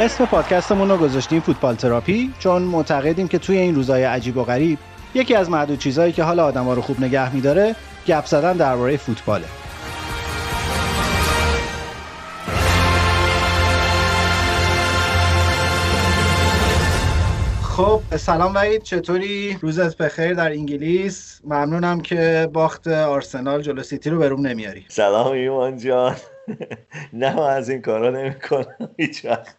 اسم پادکستمون رو گذاشتیم فوتبال تراپی چون معتقدیم که توی این روزهای عجیب و غریب یکی از معدود چیزهایی که حال آدما رو خوب نگه میداره گپ زدن درباره فوتباله. خب سلام وحید چطوری؟ روزت بخیر در انگلیس. ممنونم که باخت آرسنال جلو سیتی رو بروم نمیاری. سلام ایمان جان. نه از این کارا نمی‌کنم. هیچ وقت.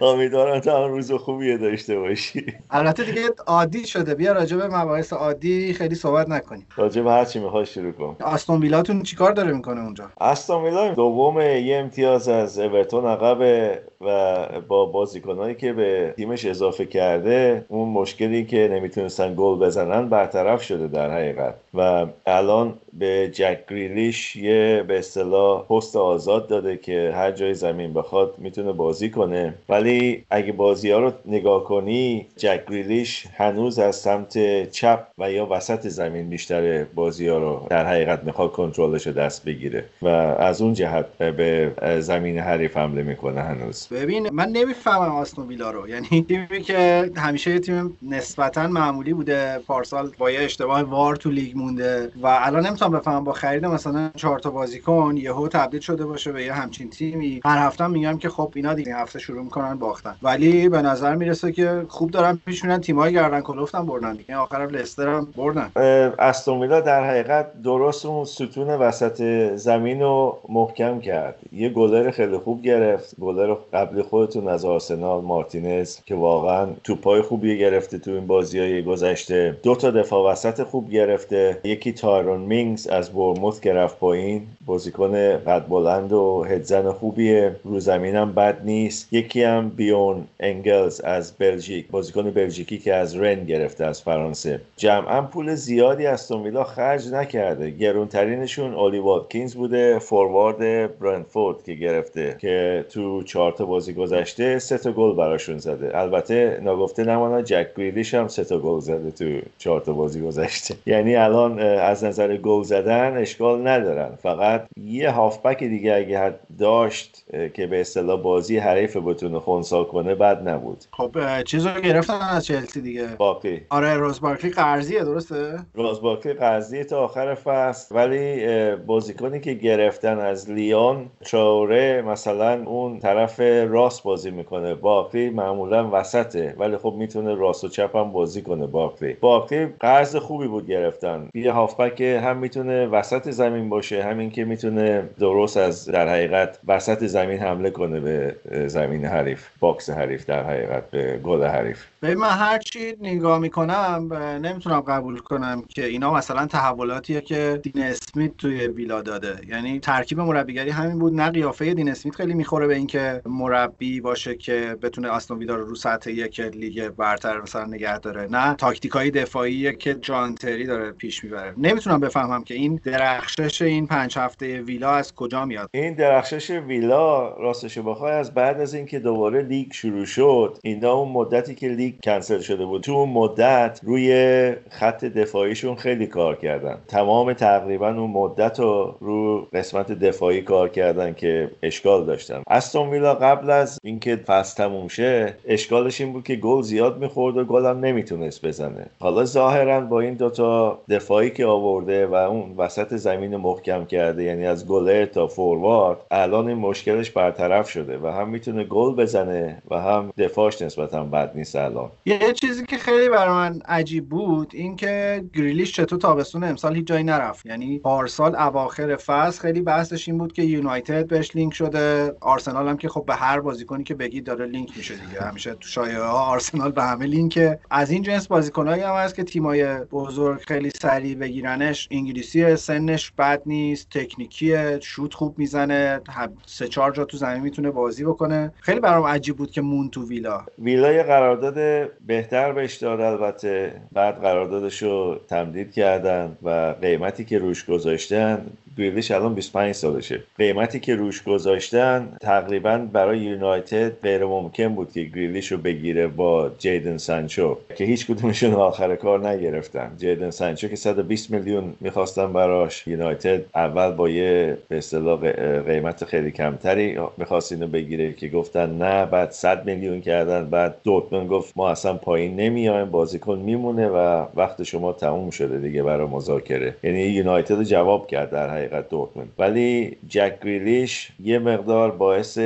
امیدوارم تو هم روز خوبی داشته باشی. البته دیگه عادی شده. بیا راجع به مباحث عادی خیلی صحبت نکنیم. راجع به هر چی می‌خوای شروع کن. آستون ویلاتون چیکار داره می‌کنه اونجا؟ آستون ویلا دوم یه امتیاز از اورتون عقب و با بازیکنایی که به تیمش اضافه کرده اون مشکلی که نمی‌تونستن گل بزنن برطرف شده در حقیقت. و الان به جک گریلیش یه به اصطلاح پست آزاد داده که هر جای زمین بخواد می‌تونه بازی کنه. ولی اگه بازی ها رو نگاه کنی جک گریلیش هنوز از سمت چپ و یا وسط زمین بیشتر بازی ها رو در حقیقت می‌خواد کنترلش دست بگیره. و از اون جهت به زمین حریف حمله می‌کنه هنوز. ببین من نمی‌فهمم آستون ویلا رو. یعنی تیمی که همیشه تیم نسبتا معمولی بوده پارسال با یه اشتباه وار تو لیگ مونده و الان نمی‌تونم بفهمم با خرید مثلا چهار تا بازیکن یهو تبدیل شده باشه به یه همچین تیمی. هر هفته میگم که خب اینا دیگه هفته شروع می‌کنن باختن. ولی به نظر می‌رسه که خوب دارن پیش میرن تیمای گردن کلفتم بردن دیگه. آخر لستر هم بردن. استون ویلا در حقیقت درست اون ستون وسط زمین رو محکم کرد. یه گلر خیلی خوب گرفت گلر قبل خودتون از آرسنال مارتینز که واقعا توپای خوبی گرفته تو این بازی های گذشته. دو تا دفاع وسط خوب گرفته. یکی تایرون مینگز از بورنموث که رفت پایین. بازیکن قد بلند و هدزن خوبیه. رو زمینم بد نیست. یکی هم بیورن انگلز از بلژیک. بازیکن بلژیکی که از رن گرفته از فرانسه. جمعا پول زیادی از ویلا خرج نکرده. گرونترینشون اولی واتکینز بوده. فوروارد برنتفورد که گرفته. که تو چهار تا بازی گذشته سه تا گل براشون زده. البته ناگفته نماند جک گریلیش هم سه تا گل زده تو چهار تا بازی گذشته. یعنی الان از نظر گل زدن اشکال ندارن. فقط یه هافبک دیگه اگه داشت که به اصطلاح بازی حریف بتونه خونسا کنه بد نبود. خب چیزو گرفتن از چلسی دیگه. باقی. آره روز بارکلی قرضیه درسته؟ روز بارکلی قرضیه تا آخر فصل. ولی بازیکنی که گرفتن از لیون تراوره مثلا اون طرف راست بازی می‌کنه. باقی معمولا وسطه ولی خب می‌تونه راست و چپ هم بازی کنه باقی باقی قرض خوبی بود گرفتن. یه هافبک هم می‌تونه وسط زمین باشه همین که می‌تونه درست از در حقیقت وسط زمین حمله کنه به زمین حریف box حریف در حقیقت به گل حریف. به من هر چی نگاه می‌کنم نمی‌تونم قبول کنم که اینا مثلا تحولاتیه که دین اسمیت توی ویلا داده. یعنی ترکیب مربیگری همین بود. نه قیافه دین اسمیت خیلی می‌خوره به اینکه مربی باشه که بتونه آستون ویلا رو رو سطح یک لیگ برتر مثلا نگه داره. نه تاکتیکای دفاعی که جان تری داره پیش می‌بره. نمی‌تونم بفهمم که این درخشش این پنج هفته ویلا از کجا میاد. این درخشش ویلا راستش بخوای از بعد از اینکه دوباره لیگ شروع شد اینا اون مدتی که لیگ کنسل شده بود تو اون مدت روی خط دفاعیشون خیلی کار کردن. تمام تقریبا اون مدت رو رو قسمت دفاعی کار کردن که اشکال داشتن. استون ویلا قبل از اینکه فصل تموم شه اشکالش این بود که گل زیاد می‌خورد و گل هم نمی‌تونست بزنه. حالا ظاهرا با این دوتا دفاعی که آورده و اون وسط زمین محکم کرده یعنی از گلر تا فوروارد الان این مشکلش برطرف شده و هم می‌تونه گل بزنه و هم دفاعش نسبتا بد نیست الان. یه چیزی که خیلی برای من عجیب بود اینکه گریلیش چطور تابستون امسال هیچ جایی نرفت. یعنی پارسال اواخر فصل خیلی بحثش این بود که یونایتد بهش لینک شده آرسنال هم که خب به هر بازیکنی که بگی داره لینک میشه دیگه. همیشه تو شایعه ها آرسنال به همه لینک. از این جنس بازیکنایی هم هست که تیمای بزرگ خیلی سریع بگیرنش. انگلیسی سنش بد نیست تکنیکیه شوت خوب می‌زنه. سه چهار جا تو زمین می‌تونه بازی بکنه. خیلی برام عجیب بود که مون تو ویلا. ویلا یه قرارداد بهتر بهش داد البته. بعد قراردادش رو تمدید کردن و قیمتی که روش گذاشتن گریلیش الان 25 سالشه. قیمتی که روش گذاشتن تقریبا برای یونایتد غیر ممکن بود که گریلیش رو بگیره با جیدن سانچو که هیچ کدومشون آخر کار نگرفتن. جیدن سانچو که 120 میلیون می‌خواستن براش. یونایتد اول با یه به اصطلاح قیمت خیلی کمتری می‌خواست اینو بگیره که گفتن نه بعد 100 میلیون کردن بعد دورتموند گفت ما اصلا پایین نمیایم بازیکن میمونه و وقت شما تموم شده دیگه برای مذاکره. یعنی یونایتد جواب کرد در حقیقت. دورتموند ولی جک گریلیش یه مقدار باعث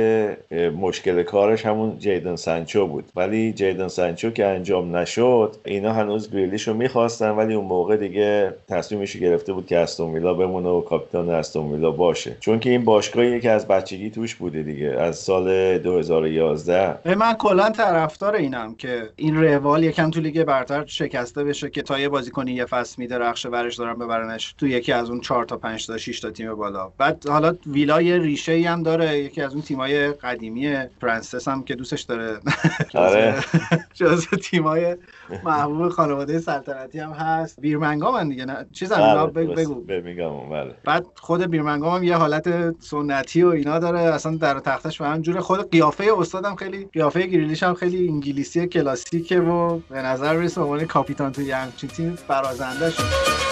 مشکل کارش همون جیدن سانچو بود. ولی جیدن سانچو که انجام نشد اینا هنوز گریلیش رو می‌خواستن ولی اون موقع دیگه تصمیمش گرفته بود که استون ویلا بمونه و کاپیتان استون ویلا باشه. چون که این باشگاهی که از بچگی توش بوده دیگه از سال 2011 من کلا طرفدار اینم که این روال یکم تو لیگ برتر شکسته بشه که تا یه بازیکنی یه فصل میده رخش برش دارن ببرنش تو یکی از اون 4 تا 5 تا 6 تا تیم بالا. بعد حالا ویلا یه ریشه ای هم داره. یکی از اون تیمای قدیمی فرانسس هم که دوستش داره. آره. جز تیمای محبوب خانواده سلطنتی هم هست. بیرمنگام هم دیگه نه؟ چیز هم بگو بگو. برمیگام بله. بعد خود بیرمنگام هم یه حالت سنتی و اینا داره. اصلا در تختش به جوره. خود قیافه استادم خیلی قیافه گریلیش هم خیلی انگلیسی کلاسیکه و به نظر می‌رسه عنوان کاپیتان توی همچین تیم برازنده شد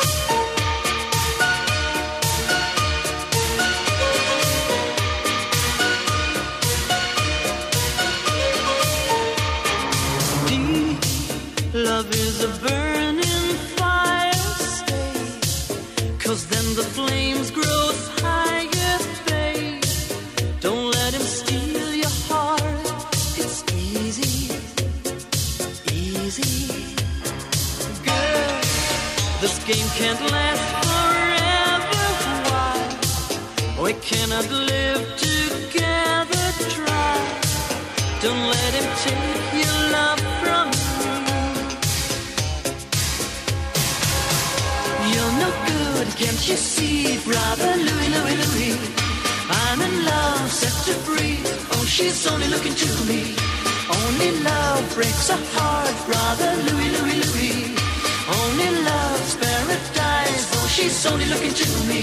looking to me.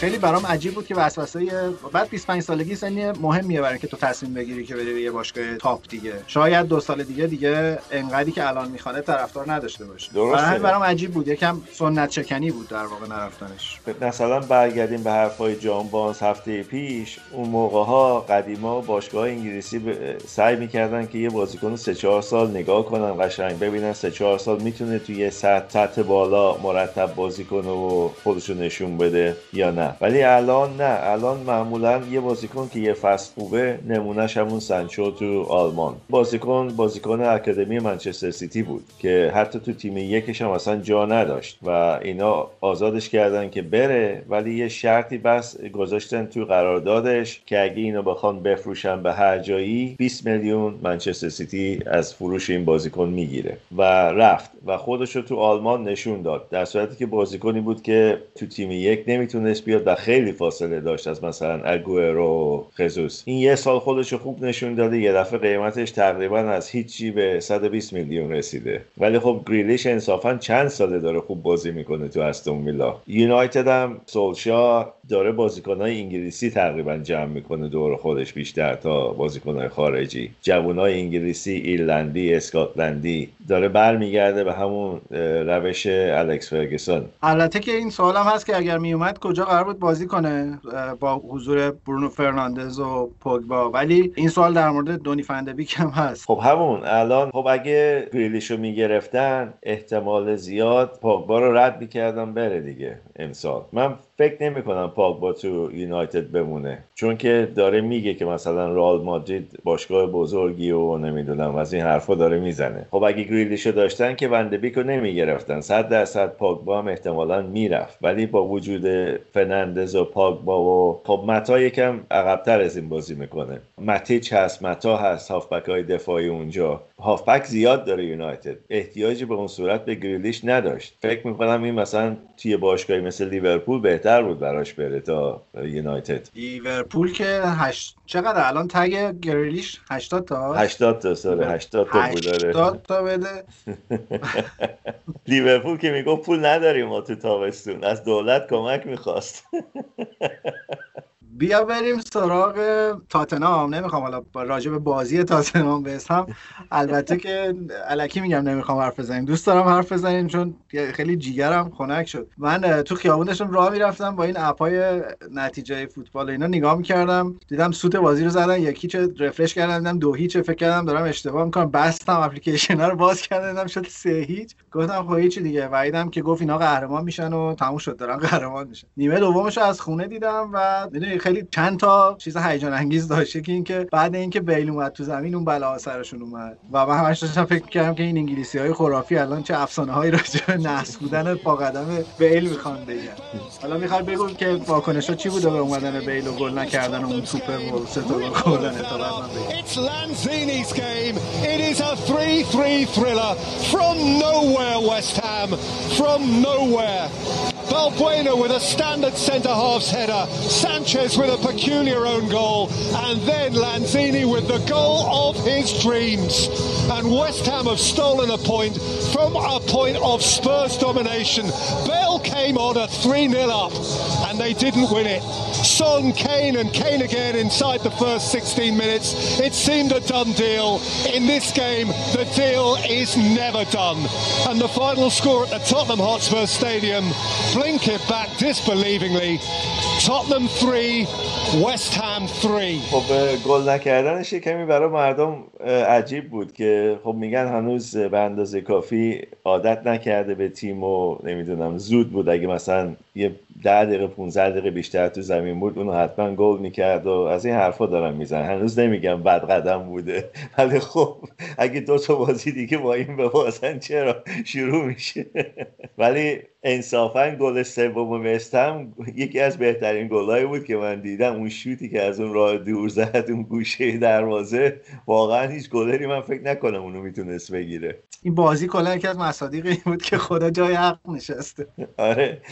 خیلی برام عجیب بود که وسوسه بعد 25 سالگی سنی مهمیه برای که تو تصمیم بگیری که بری به یه باشگاه تاپ دیگه. شاید دو سال دیگه دیگه انقدری که الان می‌خوانه طرفدار نداشته باشه. درسته. برام عجیب بود. یکم سنت چکنی بود در واقع نرفتنش مثلا برگردیم به حرفای جان بانز هفته پیش. اون موقع ها قدیما باشگاه انگلیسی ب... سعی می‌کردن که یه بازیکن 3 4 سال نگاه کنن قشنگ ببینن 3 4 سال می‌تونه توی سطح بالا مرتب بازی کنه و خودشو نشون بده یا نه. ولی الان نه. الان معمولا یه بازیکن که یه فصل خوبه نمونهش همون سانچو تو آلمان. بازیکن بازیکن اکادمی منچستر سیتی بود که حتی تو تیم یکش هم اصلا جا نداشت و اینا آزادش کردن که بره ولی یه شرطی پس گذاشتن تو قراردادش که اگه اینو بخوان بفروشن به هر جایی 20 میلیون منچستر سیتی از فروش این بازیکن می‌گیره. و رفت. و خودش تو آلمان نشون داد. در صورتی که بازیکنی بود که تو تیم یک نمی‌تونست بیاد و خیلی فاصله داشت از مثلا اگوئرو و ژسوس. این یه سال خودش خوب نشون داده یه دفعه قیمتش تقریبا از هیچی به 120 میلیون رسیده. ولی خب گریلیش انصافا چند ساله داره خوب بازی می‌کنه تو استون ویلا. یونایتد هم سولشار داره بازیکنهای انگلیسی تقریبا جمع می‌کنه دور خودش بیشتر تا بازیکنهای خارجی. جوانای انگلیسی ایرلندی اسکاتلندی داره برمیگرده به همون روش الکس فرگسون البته که این سوال هم هست که اگر میومد کجا قرار بود بازی کنه با حضور برونو فرناندز و پوگبا؟ ولی این سوال در مورد دونی فن‌دبیک هم هست. خب همون الان خب اگه گریلیشو می‌گرفتن احتمال زیاد پوگبا رو رد می‌کردن بره دیگه امسال. من فکر نمی کنم پاگبا تو یونایتد بمونه. چون که داره میگه که مثلا رئال مادرید باشگاه بزرگی و نمی‌دونم از این حرفا داره می‌زنه. خب اگه گریلیشو داشتن که وندبیک رو نمی‌گرفتن. صد درصد پاگبا هم احتمالا می‌رفت. ولی با وجود فنندز و پاگبا و خب متا یکم عقبتر از این بازی می‌کنه. متیچ هست متا هست هافبک های دفاعی اونجا. هافبک زیاد داره یونایتد. احتیاجی به اون صورت به گریلیش نداشت. فکر می‌کنم این مثلا توی باشگاهی مثل لیورپول بهتر بود براش بره تا یونایتد. لیورپول که هشت چقدر الان تگ گریلیش؟ 80 تا 80 تا سال 80 تا بود 80 تا بده. لیورپول که میگه پول نداریم ما تو تابستون از دولت کمک می‌خواست. بیا بریم سراغ تاتنام نمی‌خوام حالا راجع به بازی تاتنام هم البته که علکی میگم نمی‌خوام حرف بزنیم. دوست دارم حرف بزنیم چون خیلی جیگرم خنک شد. من تو خیابونشون راه می‌رفتم با این اپای نتیجه فوتبال اینا نگاه می‌کردم. دیدم سوت بازی رو زدن. یکی چه رفرش کردم دیدم دو هیچ. فکر کردم دارم اشتباه می‌کنم. بستم اپلیکیشن رو باز کردم. شد سه هیچ. گفتم خب هیچ دیگه. وعیدم که گفت اینا قهرمان میشن و تموم شد. دارن قهرمان میشن. نیمه دومش از خونه دیدم و خیلی چند تا چیز هیجان انگیز داشته که اینکه بعد اینکه بیل اومد تو زمین اون بلا سرشون اومد. و من همش داشتم فکر کردم که این انگلیسی های خرافی الان چه افسانه هایی راجع به نحس بودن پا قدم بیل می‌خوان بگن. حالا می‌خواد بگو که واکنش ها چی بوده به اومدن بیل و گل نکردن اون توپ و سه تا گل خوردن؟ تا بعد من It's Lanzini's game. It is a 3-3 thriller from nowhere West Ham from nowhere. Balbuena with a standard centre half's header, Sanchez with a peculiar own goal, and then Lanzini with the goal of his dreams. And West Ham have stolen a point from a point of Spurs domination. Bale came on a 3 0 up, they didn't win it. Son, Kane, and Kane again inside the first 16 minutes. It seemed a done deal. In this game, the deal is never done. And the final score at the Tottenham Hotspur Stadium, blink it back disbelievingly. Tottenham 3, West Ham 3. خب گل نکردنش کمی برای مردم عجیب بود که خب میگن هنوز به اندازه کافی عادت نکرده به تیم و نمیدونم زود بود اگه مثلا یه ده دقیقه 15 دقیقه بیشتر تو زمین بود اونو حتما گل می‌کرد و از این حرفا دارم میزن هنوز نمیگم بد قدم بوده ولی خب اگه دو تا بازی دیگه با این ببازن چرا شروع میشه؟ ولی انصافا گل سوم وستم یکی از بهترین گلهایی بود که من دیدم. اون شوتی که از اون راه دور زد اون گوشه دروازه واقعا هیچ گلری من فکر نکنم اونو می‌تونست بگیره. این بازی کلا یکی از مصادیقی بود که خدا جای حق نشسته. آره.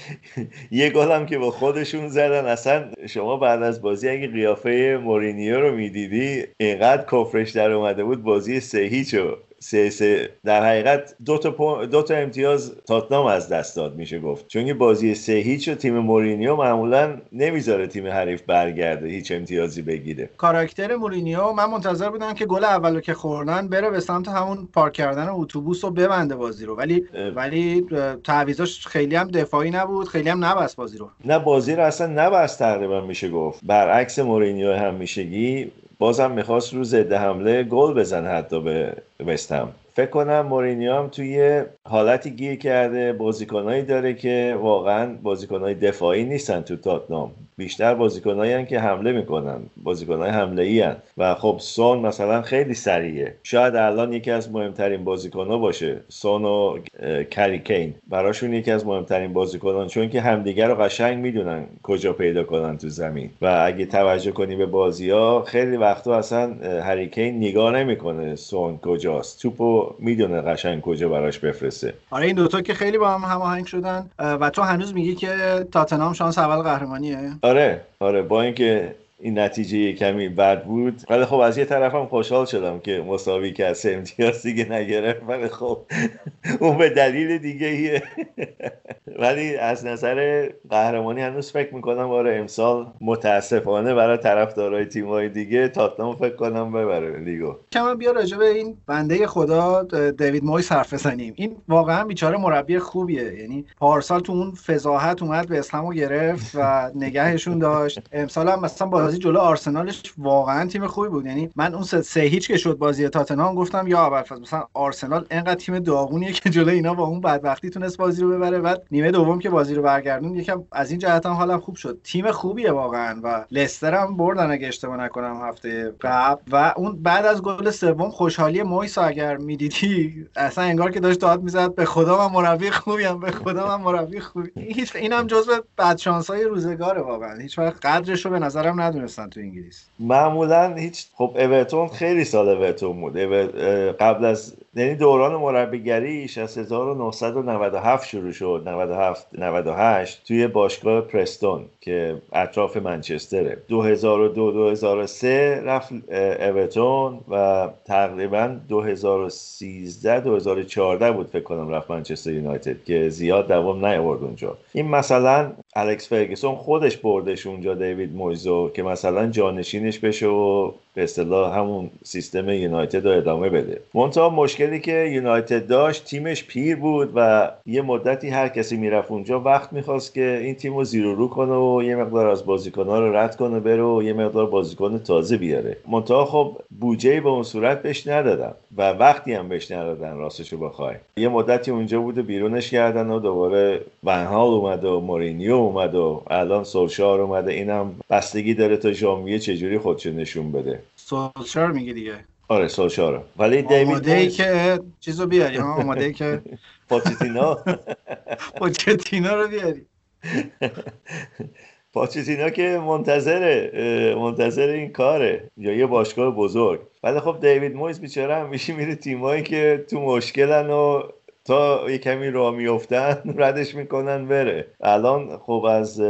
یه گل که با خودشون زدن. اصلا شما بعد از بازی اگه قیافه مورینیو رو می‌دیدی اینقدر کفرش در اومده بود بازی سه هیچو سه سه. در حقیقت دو تا, دو تا امتیاز تاتنام از دست داد میشه گفت. چون بازی سه هیچ و تیم مورینیو معمولا نمی‌ذاره تیم حریف برگرده هیچ امتیازی بگیره. کاراکتر مورینیو من منتظر بودم که گل اولو که خوردن بره به سمت همون پارک کردن اتوبوس و ببنده بازی رو. ولی ولی تعویضاش خیلی هم دفاعی نبود خیلی هم نبست بازی رو. نه بازی رو اصلا نبست تقریبا میشه گفت. برعکس مورینیو هم میشگی. بازم می‌خواست رو ضد حمله گل بزن حتی به وستهم فکر کنم مورینیو هم توی حالتی گیر کرده بازیکنایی داره که واقعا بازیکنهای دفاعی نیستن تو تاتنام بیشتر بازیکنایی که حمله می‌کنن بازیکنهای حمله ای هن. و خب سون مثلا خیلی سریعه. شاید الان یکی از مهمترین بازیکنها باشه سون و کریکین براشون یکی از مهمترین بازیکنان چون که همدیگر رو قشنگ می‌دونن کجا پیدا کنن تو زمین. و اگه توجه کنی به بازی ها خیلی وقتا اصلا هریکین نگاه نمی‌کنه سون کجاست. توپو می‌دونه قشنگ کجا براش بفرسته. آره این دوتا که خیلی با هم هماهنگ شدن. و تو هنوز میگی که تاتنهام شانس اول قهرمانیه؟ آره آره. با اینکه این نتیجه کمی بد بود. ولی خب از یه طرفم خوشحال شدم که مساوی که از امتیاز دیگه نگرفت. ولی خب اون به دلیل دیگه ایه. ولی از نظر قهرمانی هنوز فکر می‌کنم آره امسال متاسفانه برای طرفدارای تیم‌های دیگه تاتنهام فکر کنم ببره لیگو. کما بیا راجع به این بنده خدا دیوید مویس حرف بزنیم. این واقعا بیچاره مربی خوبیه. یعنی پارسال تو اون فضاحت اومد به اسلامو گرفت و نگهشون داشت. امسال هم مثلا بازی جلو آرسنالش واقعا تیم خوبی بود. یعنی من اون سه هیچ که شد بازی تاتنهام گفتم یا اول مثلا آرسنال انقدر تیم داغونیه که جلو اینا با اون بدبختی تونست بازی رو ببره. بعد نیمه دوم که بازی رو برگردون یکم از این جهت هم حالم خوب شد. تیم خوبیه واقعا و لستر هم بردن اگه اشتباه نکنم هفته قبل. و اون بعد از گل سوم خوشحالی مویس اگر می‌دیدی اصلا انگار که داشت داد می‌زد به خدا من مربی خوبیم به خدا من مربی خوبی. هیچ اینم جزو های روزگاره واقعا. هیچ وقت قدرش رو به نظرم ندونستن تو انگلیس. معمولا هیچ خب اورتون خیلی سال اورتون بود. قبل از یعنی دوران مربیگریش از 1997 شروع شد 97 98 توی باشگاه پرستون که اطراف منچستره. 2002 2003 رفت اورتون و تقریبا 2013 2014 بود فکر کنم رفت منچستر یونایتد که زیاد دوام نیاورد اونجا. این مثلا الکس فرگسون خودش بردش اونجا دیوید مویزو که مثلا جانشینش بشه و به اصطلاح همون سیستم یونایتد رو ادامه بده. منتها مشکلی که یونایتد داشت تیمش پیر بود و یه مدتی هر کسی می‌رفت اونجا وقت می‌خواست که این تیم رو زیر رو کنه و یه مقدار از بازیکنها رو رد کنه بره و یه مقدار بازیکن تازه بیاره. منتها خب بودجه به اون صورت بهش ندادن و وقتی هم بهش ندادن راستشو بخوای یه مدتی اونجا بود و بیرونش کردن و دوباره ونهال اومد و مورینیو اومد و الان سولشار اومده. اینم بستگی داره تا ژانویه چجوری خودشو نشون بده. سولشار میگی دیگه. آره سولشار ولی دیوید آماده ای که چیزو بیاری ها آماده ای که پاچتینا پاچتینا رو بیاری. پاچتینا که منتظره منتظر این کاره. یا یه باشگاه بزرگ. ولی خب دیوید مویز بیچاره همیشه میره تیمایی که تو مشکلن و تا یه کمی راه میفتن ردش می‌کنن بره. الان خب از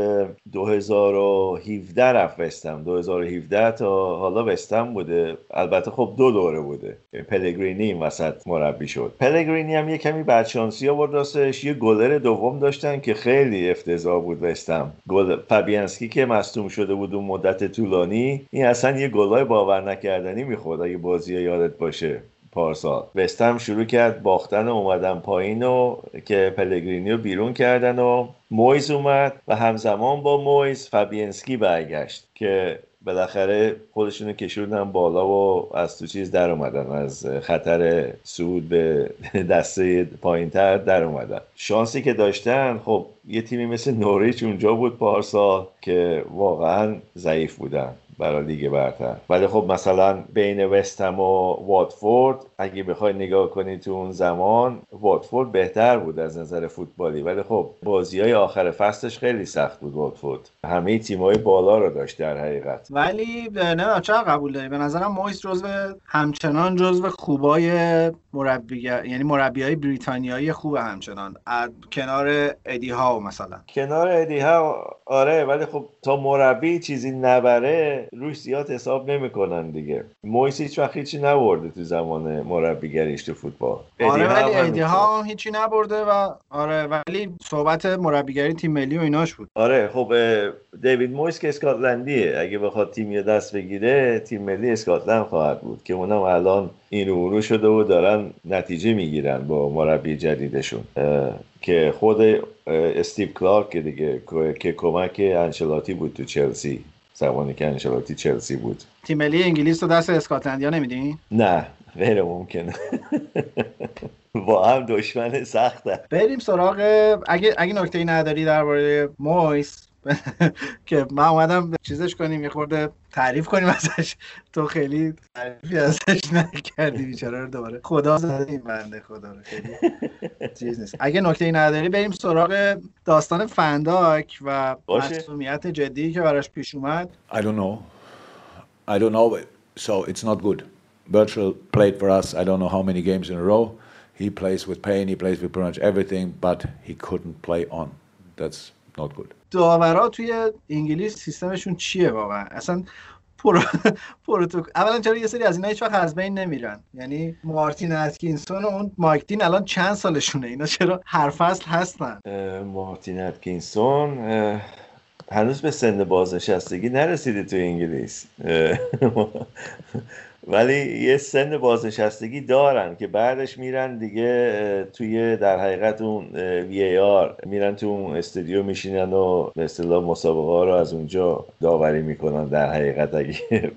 2017 رفت وستم 2017 تا حالا وستم بوده. البته خب دو دوره بوده. پلگرینی این وسط مربی شد. پلگرینی هم یه کمی بدشانسی آورد راستش. یه گلر دوم داشتن که خیلی افتضاح بود وستم گل فابیانسکی که مصدوم شده بود اون مدت طولانی این اصلا یه گلای باور نکردنی می‌خورد اگه بازی یادت باشه. پارسال. وستم شروع کرد باختن و اومدن پایین و که پلگرینی رو بیرون کردن و مویز اومد و همزمان با مویز فابیانسکی برگشت که بالاخره خودشونو کشوندن بالا و از تو چیز در اومدن از خطر سقوط به دسته پایین تر در اومدن. شانسی که داشتن خب یه تیمی مثل نوریچ اونجا بود پارسال که واقعا ضعیف بودن برای لیگ برتر. ولی خب مثلا بین وستم و واتفورد اگه بخوای نگاه کنی تو اون زمان واتفورد بهتر بود از نظر فوتبالی. ولی خب بازی های آخر فصلش خیلی سخت بود واتفورد. همه های بالا رو داشت در حقیقت. ولی نه چرا قبول داری؟ به نظرم مویس جزو همچنان جزو خوبای مربی یعنی مربی های بریتانیایی خوب همچنان. کنار ادی ها مثلا. کنار ادی ها آره ولی خب تا مربی چیزی نبره روش زیاد حساب نمی‌کنن دیگه. مویس هیچ وقت هیچی نبرده تو زمان مربیگریش تو فوتبال. آره ولی ادی ها هیچی نبرده و آره ولی صحبت مربیگری تیم ملی و ایناش بود. آره خب دیوید مویس که اسکاتلندیه. اگه بخواد تیمی دست بگیره تیم ملی اسکاتلند خواهد بود که اونم الان این رو شده و دارن نتیجه می‌گیرن با مربی جدیدشون. که خود استیو کلارک دیگه که کمک انشلاتی بود تو چلسی. زمانی که انشلاتی چلسی بود. تیم ملی انگلیس رو دست اسکاتلندیا نمیدین؟ نه. غیر ممکنه با هم دشمن سخته. بریم سراغ اگه اگه نکته ای نداری درباره مویس که ما اومدم چیزش کنیم یه خورده تعریف کنیم ازش. تو خیلی تعریفی ازش نکردی بیچاره رو دوباره. خدا زده این بنده خدا رو. خیلی چیز نیست. اگه نکته ای نداری بریم سراغ داستان فنداک و مسئولیت جدی که براش پیش اومد. I don't know. I don't know so it's not good. Virtual played for us I don't know how many games in a row. He plays with pain he plays with pretty much everything but he couldn't play on. That's not good. داورا توی انگلیس سیستمشون چیه واقعا؟ اصلا پرو... پروتوکل اولا چرا یه سری از اینا هیچ وقت از بین نمیرن؟ یعنی مارتین اتکینسون و اون مایک دین الان چند سالشونه؟ اینا چرا هر فصل هستن؟ مارتین اتکینسون هنوز به سن بازنشستگی نرسیده تو انگلیس. ولی یه سن بازنشستگی دارن که بعدش میرن دیگه توی در حقیقت اون وی آر میرن تو اون استودیو میشینن و به اصطلاح مسابقه ها رو از اونجا داوری می‌کنن در حقیقت اگه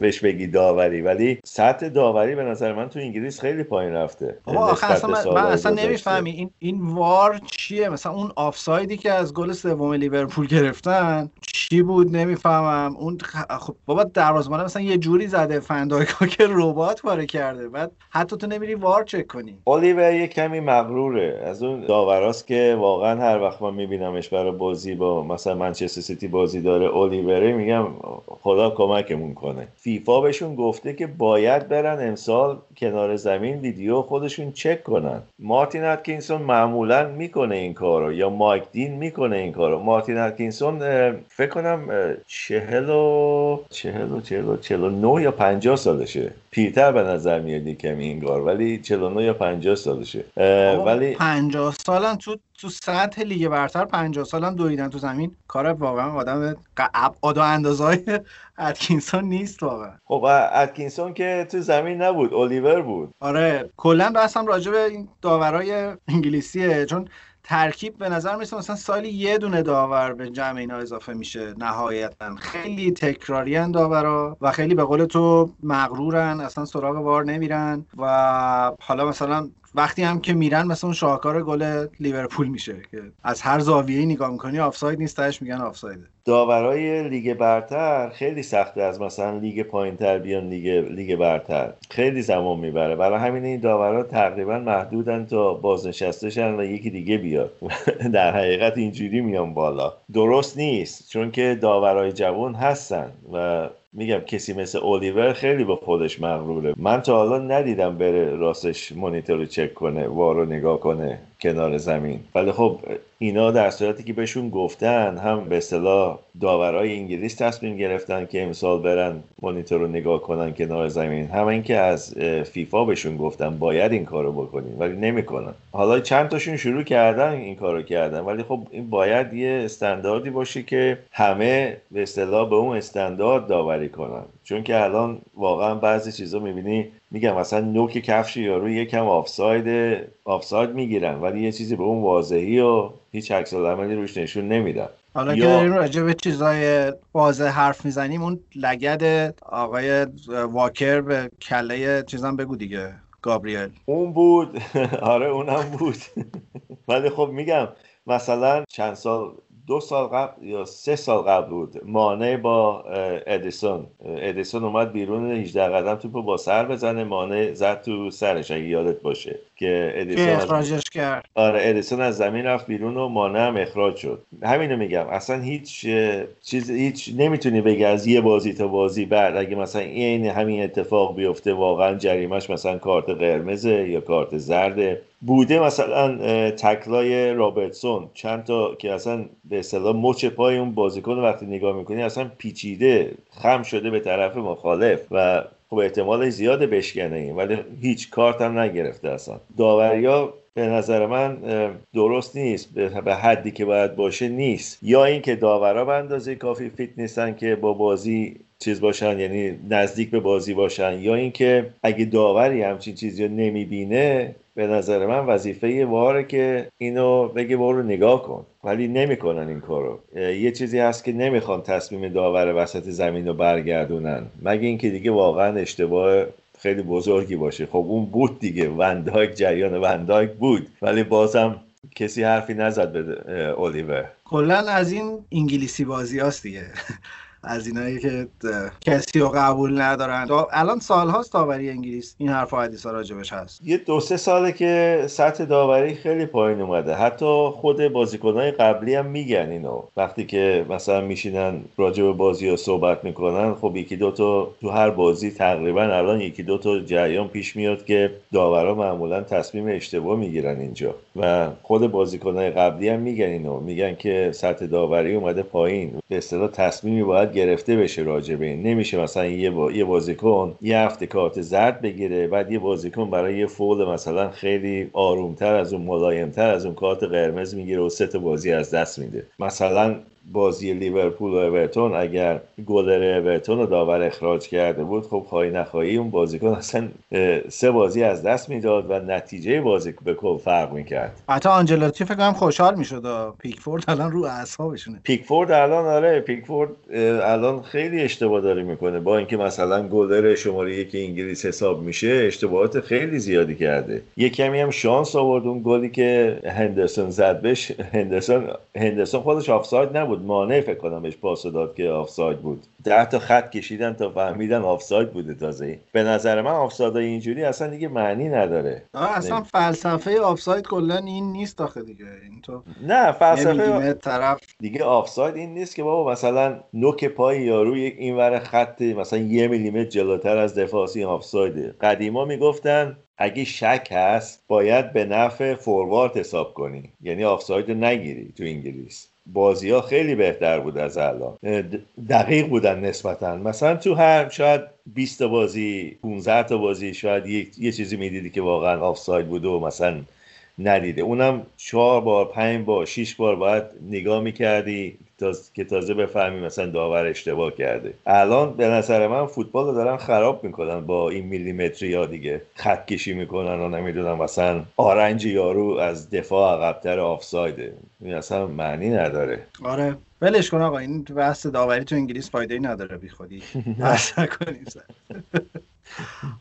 بهش بگی داوری. ولی سطح داوری به نظر من تو انگلیس خیلی پایین رفته. آخه اصلا من, اصلا نمی‌فهمی این این وار چیه؟ مثلا اون آفسایدی که از گل سوم لیورپول گرفتن چی بود؟ نمی‌فهمم. اون خب بابا دروازه‌بان مثلا یه جوری زده فن‌دایکا که رباط کار کرده. بعد حتی تو نمیری VAR check کنی. الیور یه کمی مغروره. از اون داوراست که واقعا هر وقت من میبینمش برای بازی با مثلا منچستر سیتی بازی داره الیوره میگم خدا کمکمون کنه. فیفا بهشون گفته که باید برن امسال کنار زمین ویدیو خودشون چک کنن. مارتین اتکینسون معمولا می‌کنه این کارو یا مایک دین می‌کنه این کارو. مارتین اتکینسون فکر کنم چهل و چهل و چهل و چهل و نه یا پنجاه سالشه. پیرتر به نظر میاد کمی اینگار ولی چهل و نه یا پنجاه سالشه. ولی پنجاه سالن تو تو سطح لیگ برتر 50 سالم دویدن تو زمین. کار واقعا آدم ابعاد و اندازهای اتکینسون نیست واقعا. خب اتکینسون که تو زمین نبود الیور بود. آره کلا بحثم راجع به این داورای انگلیسیه چون ترکیب به نظر میرسه مثلا سالی یه دونه داور به جمع اینا اضافه میشه نهایتا. خیلی تکراری داورا و خیلی به قول تو مغرورن اصلا سراغ VAR نمیرن و حالا مثلا وقتی هم که میرن مثلا اون شاهکار گل لیورپول میشه که از هر زاویه‌ای نگاه می‌کنی آفساید نیست تهش میگن آفسایده داورای لیگ برتر خیلی سخته از مثلا لیگ پایینتر بیان لیگ لیگ برتر. خیلی زمان می‌بره. برای همین این داورا تقریبا محدودن تا بازنشسته و یکی دیگه بیاد. در حقیقت اینجوری میان بالا. درست نیست چون که داورای جوان هستن و میگم کسی مثل الیور خیلی به خودش مغروره. من تا حالا ندیدم بره راستش مانیتور رو چک کنه وارو نگاه کنه. کنار زمین. ولی خب اینا در صورتی که بهشون گفتن هم به اصطلاح داورای انگلیس تصمیم گرفتن که امسال برن مانیتور رو نگاه کنن کنار زمین. هم اینکه از فیفا بهشون گفتن باید این کارو بکنین ولی نمی‌کنن. حالا چند تاشون شروع کردن این کارو کردن ولی خب این باید یه استانداردی باشه که همه به اصطلاح به اون استاندارد داوری کنن. چون که الان واقعا بعضی چیزا می‌بینی میگم مثلا نوک کفش یارو یکم آفساید آفساید می‌گیرن ولی یه چیزی به اون واضحی و هیچ عکس عملی روش نشون نمیدن. حالا یا... که داریم راجع به چیزای واضح حرف می‌زنیم اون لگد آقای واکر به کله چیزم بگو دیگه گابریل. اون بود. آره اونم بود. ولی خب میگم مثلا چند سال دو سال قبل یا سه سال قبل بود. مانع با ادرسون. ادرسون اومد بیرون 18 قدم توپو با سر بزنه. مانه زد تو سرش اگه یادت باشه. که ادرسون اخراجش کرد. آره ادرسون از زمین رفت بیرون و مانه هم اخراج شد. همینو میگم. اصلا هیچ چیز هیچ نمی‌تونی بگی از یه بازی تا بازی بعد. اگه مثلا این همین اتفاق بیفته واقعا جریمش مثلا کارت قرمزه یا کارت زرده بوده مثلا تکلای رابرتسون. چند تا که اصلا به اصطلاح مچ پای اون بازیکن وقتی نگاه می‌کنی اصلا پیچیده خم شده به طرف مخالف. و خب احتمال زیاد بشکنه این ولی هیچ کارت هم نگرفته اصلا. داوریا به نظر من درست نیست. به حدی که باید باشه نیست. یا اینکه داورا به اندازه کافی فیت نیستن که با بازی چیز باشن یعنی نزدیک به بازی باشن یا اینکه اگه داوری همچین چیزی رو نمی‌بینه به نظر من وظیفه واره که اینو بگه برو نگاه کن. ولی نمی‌کنن این کارو. یه چیزی هست که نمی‌خوان تصمیم داور وسط زمین رو برگردونن. مگه اینکه دیگه واقعا اشتباه خیلی بزرگی باشه. خب اون بود دیگه. وندایک جریان وندایک بود. ولی بازم کسی حرفی نزد به الیور کلا از این انگلیسی بازی هاست دیگه. از اینایی که کسی رو قبول ندارن. الان سالهاست داوری انگلیس. این حرف و حدیث راجبش هست. یه دو سه ساله که سطح داوری خیلی پایین اومده. حتی خود بازیکنهای قبلی هم میگن اینو. وقتی که مثلا میشینن راجع به بازی رو صحبت می‌کنن خب یکی دو تا تو هر بازی تقریبا الان یکی دو تا جریان پیش میاد که داورا معمولا تصمیم اشتباه می‌گیرن اینجا. و خود بازیکنهای قبلی هم میگن اینو. میگن که سطح داوری اومده پایین. به اصطلاح تصمیمی باید گرفته بشه راجع به این. نمیشه مثلا یه, با... یه بازیکن یه هفته کارت زرد بگیره بعد یه بازیکن برای یه فول مثلا خیلی آرومتر از اون ملایمتر از اون کارت قرمز می‌گیره و سه بازی از دست میده. مثلا بازی لیورپول و اورتون اگر گلر اورتون رو داور اخراج کرده بود خب خواهی نخواهی اون بازیکن اصلا سه بازی از دست می‌داد و نتیجه بازی به کل فرق می‌کرد. حتی آنجلاتی فکر کنم خوشحال می‌شد پیکفورد الان رو اعصابشونه. پیکفورد الان آره پیکفورد الان خیلی اشتباه داره می‌کنه. با اینکه مثلا گلر شماره یک انگلیس حساب میشه اشتباهات خیلی زیادی کرده. یه کمی هم شانس آورد اون گلی که هندرسون زد بهش. هندرسون هندرسون خودش آفساید نبود. بود مانه فکر کنم بهش پاس داد که آفساید بود. ده تا خط کشیدن تا فهمیدن آفساید بوده تازه. به نظر من آفساید اینجوری اصلا دیگه معنی نداره. اصلا فلسفه آفساید کلا این نیست آخه دیگه. این تو نه فلسفه طرف دیگه آفساید این نیست که بابا مثلا نوک پای یارو اینور خط مثلا یه میلیمتر جلوتر از دفاعی آفسایده. قدیما می‌گفتن اگه شک هست باید به نفع فوروارد حساب کنی. یعنی آفساید رو نگیری تو انگلیس. بازی ها خیلی بهتر بود از الان. دقیق بودن نسبتا. مثلا تو هر شاید 20 تا بازی 15 تا بازی شاید یه, یه چیزی می‌دیدی که واقعا آفساید بوده و مثلا ندیده. اونم چهار بار پنج بار شیش بار باید نگاه می‌کردی. که تازه بفهمی مثلا داور اشتباه کرده. الان به نظر من فوتبال رو دارن خراب می‌کنن با این میلیمتری ها دیگه. خط کشی می‌کنن و نمی‌دونم مثلا آرنج یارو از دفاع عقبتر آفسایده این اصلا معنی نداره. آره. ولش کن آقا. این بحث داوری تو انگلیس فایده ای نداره. بی خودی.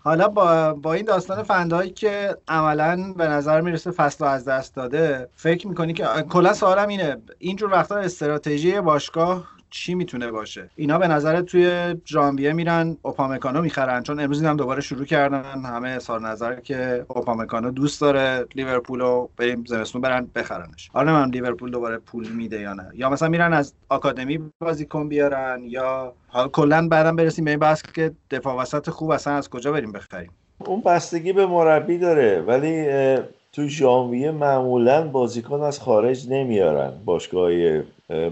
حالا با, با این داستان فندهایی که عملا به نظر می‌رسه فصل از دست داده فکر می‌کنی که کلا سوالم اینه اینجور وقتا استراتژی باشگاه چی می‌تونه باشه؟ اینا به نظر توی ژانویه میرن اوپامکانو می‌خرن. چون امروز هم دوباره شروع کردن همه اظهار نظر که اوپامکانو دوست داره لیورپول رو بریم زمستون برن بخرنش. حالا من لیورپول دوباره پول میده یا نه. یا مثلا میرن از آکادمی بازیکن بیارن یا حالا کلا بعدم برسیم به این بحث که دفاع وسط خوب اصلا از کجا بریم بخریم؟ اون بستگی به مربی داره ولی تو ژانویه معمولا بازیکن از خارج نمیارن باشگاه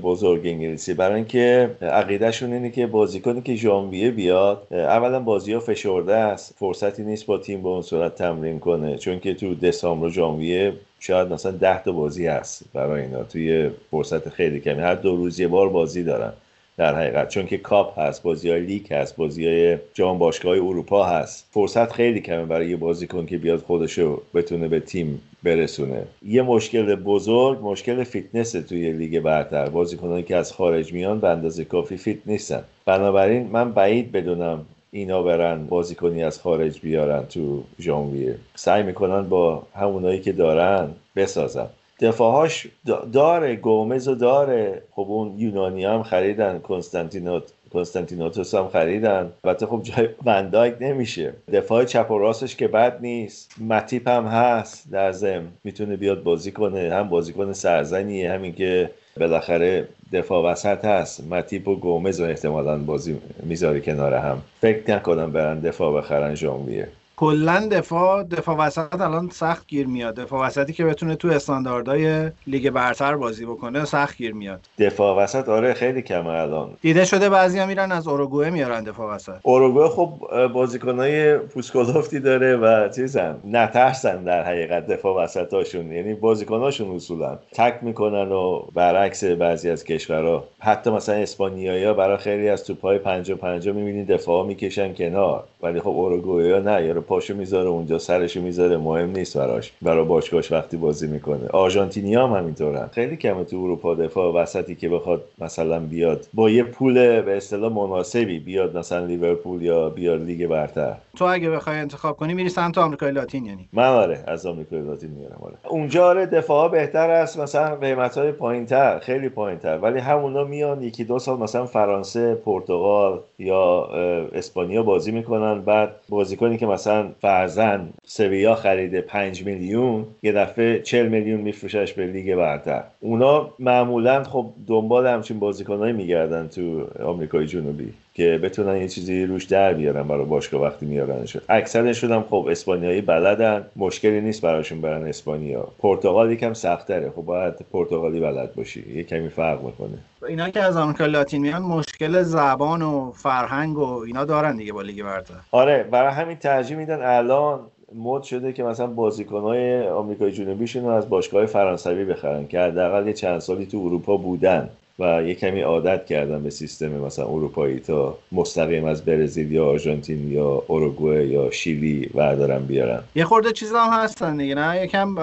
بزرگ انگلیسی. برای اینکه عقیدهشون اینه که بازیکنی که ژانویه بیاد اولا بازی ها فشرده است. فرصتی نیست با تیم به اون صورت تمرین کنه. چون که تو دسامبر و ژانویه شاید مثلا ده تا بازی هست برای اینا. توی فرصت خیلی کمی. هر دو روز یه بار بازی دارن. در حقیقت. چون که کاپ هست بازی های لیگ هست بازی های جام باشگاه اروپا هست. فرصت خیلی کمه برای یه بازیکن که بیاد خودشو بتونه به تیم برسونه. یه مشکل بزرگ مشکل فیتنس توی لیگ برتر. بازیکنانی که از خارج میان به اندازه کافی fit نیستن. بنابراین من بعید بدونم اینا برن بازیکنی از خارج بیارن تو ژانویه. سعی می‌کنن با همونایی که دارن بسازن. دفاعهاش داره گومز و داره. خب اون یونانی هم خریدن کنستانتینوت کنستانتینوتوس هم خریدن. البته خب جای وندایک نمیشه. دفاع چپ و راستش که بد نیست. متیپ هم هست در زم می‌تونه بیاد بازی کنه. هم بازیکن سرزنیه. همین که بالاخره دفاع وسط هست. متیپ و گومز و احتمالا بازی می‌ذاری کنار هم. فکر نکنم برن دفاع بخرن ژانویه. کلا دفاع دفاع وسط الان سخت گیر میاد. دفاع وسطی که بتونه تو استانداردهای لیگ برتر بازی بکنه سخت گیر میاد. دفاع وسط آره خیلی کمه الان. دیده شده بعضیا میرن از اوروگوئه میارن دفاع وسط. اوروگوئه خب بازیکنای پوسکولوفتی داره و چیزن نترسن در حقیقت دفاع وسطاشون. یعنی بازیکناشون اصولا تک می‌کنن و برعکس بعضی از کشورها. حتی مثلا اسپانیایی برای خیلی از توپای 50 50 می‌بینید دفاع می‌کشن کنار. ولی خب اوروگوئه نه یارو پاشو می‌ذاره اونجا سرشو می‌ذاره مهم نیست براش. برای باشگاهش وقتی بازی می‌کنه. آرژانتینی هم همینطورن. خیلی کمه تو اروپا دفاع وسطی که بخواد مثلا بیاد. با یه پول به اصطلاح مناسبی بیاد مثلا لیورپول یا بیاد لیگ برتر. تو اگه بخوای انتخاب کنی میری سمت آمریکای لاتین یعنی. من آره از آمریکای لاتین میارم آره. اونجا آره دفاع بهتر است مثلا قیمت های پایینتر خیلی پایینتر. ولی همونا میان یکی دو سال مثلا فرانسه پرتغال یا اسپانیا بازی می‌کنن. بعد بازیکنی که مثلا فرزن سویا خریده 5 میلیون یه دفعه 40 میلیون میفروشش به لیگ برتر. اونا معمولا خب دنبال همچین بازیکنایی میگردن تو آمریکای جنوبی که بتونن یه چیزی روش در بیارن برای باشگاه وقتی میارنشون. اکثرشون هم خب اسپانیایی بلدن. مشکلی نیست براشون برن اسپانیا. پرتغال یکم سختره خب باید پرتغالی بلد باشی. یه کمی فرق می‌کنه. اینا که از آمریکا لاتین میان مشکل زبان و فرهنگ و اینا دارن دیگه با لیگ برتر. آره برای همین ترجیح میدن الان مد شده که مثلا بازیکنهای آمریکای جنوبیشون رو از باشگاه فرانسوی بخرن که حداقل یه چند سالی تو اروپا بودن و یه کمی عادت کردن به سیستم مثلا اروپایی تا مستقیم از برزیل یا آرژانتین یا اوروگوئه یا شیلی بردارن بیارن. یه خورده چیزا هم هستن دیگه نه؟ یکم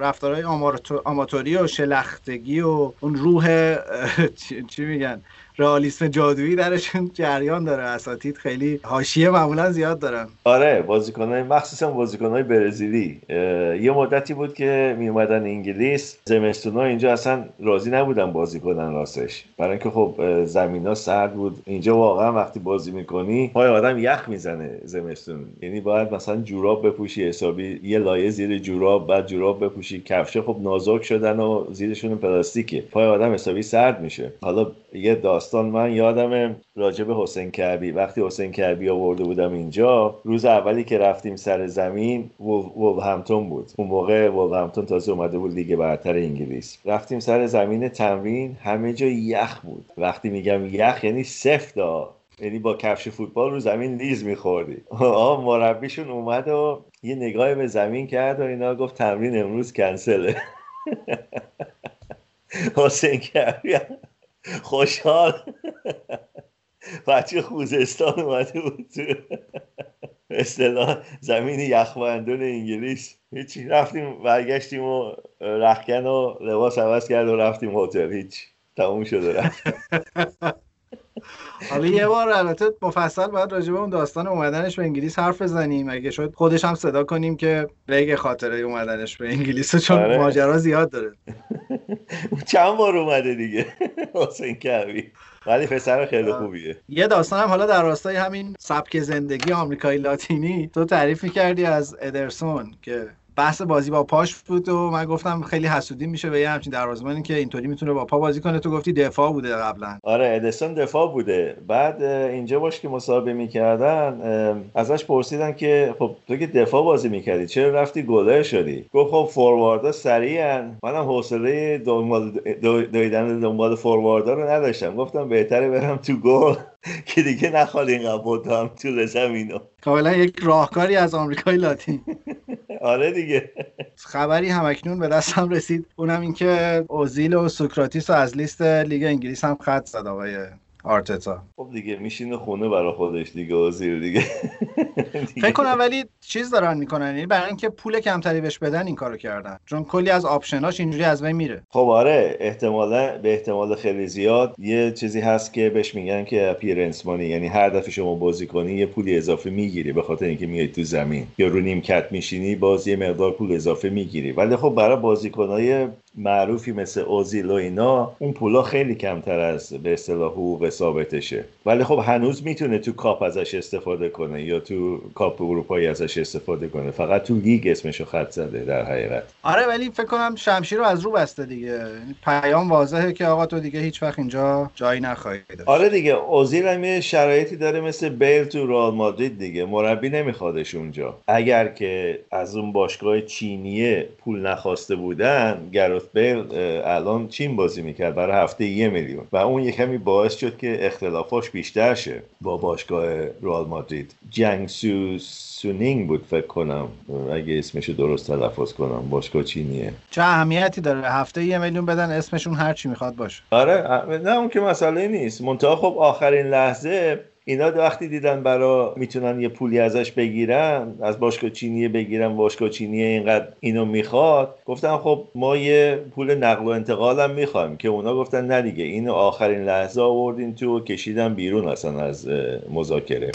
رفتارهای آماتوری و شلختگی و اون روح چی میگن؟ رئالیسم جادویی درشون جریان داره. اساتید خیلی حاشیه معمولا زیاد دارن. آره بازیکنای مخصوصا بازیکنای برزیلی. یه مدتی بود که می اومدن انگلیس. زمستونا اینجا اصلا راضی نبودن بازی کنن راستش. برای اینکه خب زمینا سرد بود. اینجا واقعا وقتی بازی می‌کنی پای آدم یخ می‌زنه زمستون. یعنی باید مثلا جوراب بپوشی حسابی یه لایه زیر جوراب بعد جوراب بپوشی. کفشه خب نازک شدن و زیرشون پلاستیکه. پای آدم حسابی سرد میشه. حالا یه داستان من یادم راجب حسین کربی وقتی حسین کربی آورده بودم اینجا روز اولی که رفتیم سر زمین همتون بود. اون موقع همتون تازه اومده بود لیگ برتر انگلیس. رفتیم سر زمین تمرین همه جا یخ بود. وقتی میگم یخ یعنی سفت یعنی با کفش فوتبال رو زمین لیز میخوردی. آه مربیشون اومد و یه نگاه به زمین کرد و اینا گفت تمرین امروز کنسله. حسین کربی خوشحال. بچه خوزستان اومده بود تو اصطلاح زمین یخبندون انگلیس. هیچی رفتیم برگشتیم و رخکن و لباس عوض کرد و رفتیم هتل. هیچ تموم شده رفت. حالا یه بار البته مفصل باید راجع به اون داستان اومدنش به انگلیس حرف بزنیم. اگه شد خودش هم صدا کنیم که بگه خاطره اومدنش به انگلیس چون آره. ماجرا زیاد داره. چند بار اومده دیگه. حسین کبی. ولی پسر خیلی خوبیه. یه داستان هم حالا در راستای همین سبک زندگی آمریکایی لاتینی تو تعریف می‌کردی از ادرسون که بحث بازی با پاش بود و من گفتم خیلی حسودی میشه به یه همچین دروازه‌بانی که اینطوری می‌تونه با پا بازی کنه. تو گفتی دفاع بوده قبلا. آره ادسون دفاع بوده. بعد اینجا باش که مسابقه می‌کردن ازش پرسیدن که خب تو که دفاع بازی می‌کردی چرا رفتی گلر شدی؟ گفت خب فورواردا سریعن. منم حوصله دنبال دویدن دنبال فورواردا رو نداشتم. گفتم بهتره برم تو گل. که دیگه نخواد اینقدر بودم تو زمینو کاملا یک راهکاری از آمریکای لاتین. آره دیگه. خبری همکنون به دستم رسید. اونم اینکه اوزیل و سوکراتیس رو از لیست لیگ انگلیس هم خط زد آقای آرتتا. خب دیگه میشینه خونه برای خودش دیگه وزیر دیگه. فکر کنم ولی چیز دارن می‌کنن یعنی برای اینکه پول کمتری بهش بدن این کارو کردن. چون کلی از آپشناش اینجوری از بین میره. خب آره احتمالا به احتمال خیلی زیاد یه چیزی هست که بهش میگن که اپیرنس مانی یعنی هر دفعه شما بازی کنی یه پولی اضافه می‌گیری به خاطر اینکه میای تو زمین. یا رو نیمکت میشینی باز یه مقدار پول اضافه می‌گیری. ولی خب برای بازیکنای معروفی مثل اوزیل و اینا اون پولا خیلی کمتر از به اصطلاح حقوق ثابتشه. ولی خب هنوز می‌تونه تو کاپ ازش استفاده کنه یا تو کاپ اروپایی ازش استفاده کنه. فقط تو لیگ اسمشو خط زده در حقیقت. آره ولی فکر کنم شمشیر رو از رو بسته دیگه. یعنی پیام واضحه که آقا تو دیگه هیچ وقت اینجا جایی نخواهی داشت. آره دیگه اوزیل هم یه شرایطی داره مثل بیل تو رئال مادرید دیگه. مربی نمیخوادش اونجا. اگر که از اون باشگاه چینیه پول نخواسته بودن گروت بیل الان چین بازی می‌کرد برای هفته یه میلیون. و اون یه کمی باعث شد که اختلافاش بیشتر شه با باشگاه رئال مادرید. جنگ سو سونینگ بود فکر کنم. اگه اسمش درست تلفظ کنم باشگاه چینیه. چه اهمیتی داره؟ هفته یه میلیون بدن اسمشون هر چی می‌خواد باشه. آره نه اون که مسئله نیست. منتها خب آخرین لحظه اینا وقتی دیدن برا می‌تونن یه پولی ازش بگیرن از باشگاه چینیه بگیرن باشگاه چینیه اینقدر اینو می‌خواد گفتن خب ما یه پول نقل و انتقال هم می‌خوایم. که اونا گفتن نه دیگه اینو آخرین لحظه آوردین تو و کشیدن بیرون اصلا از مذاکره.